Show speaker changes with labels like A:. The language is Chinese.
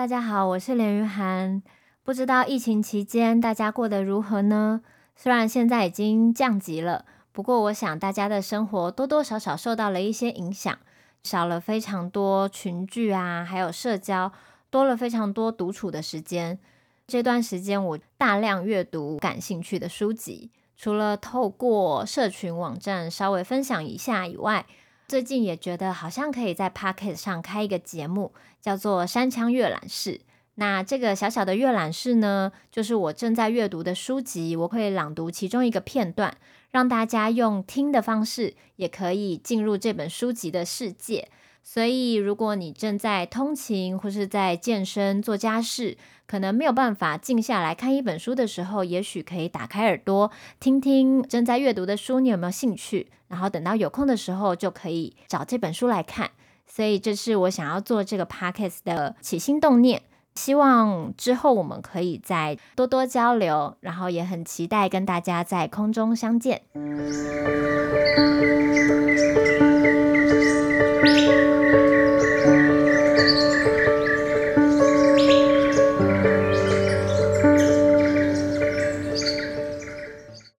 A: 大家好，我是连于涵。不知道疫情期间大家过得如何呢？虽然现在已经降级了，不过我想大家的生活多多少少受到了一些影响，少了非常多群聚啊，还有社交，多了非常多独处的时间。这段时间我大量阅读感兴趣的书籍，除了透过社群网站稍微分享一下以外，最近也觉得好像可以在 Pocket 上开一个节目，叫做《山枪阅览室》。那这个小小的阅览室呢，就是我正在阅读的书籍，我会朗读其中一个片段，让大家用听的方式，也可以进入这本书籍的世界。所以，如果你正在通勤或是在健身、做家事，可能没有办法静下来看一本书的时候，也许可以打开耳朵，听听正在阅读的书，你有没有兴趣？然后等到有空的时候，就可以找这本书来看。所以，这是我想要做这个 podcast 的起心动念。希望之后我们可以再多多交流，然后也很期待跟大家在空中相见。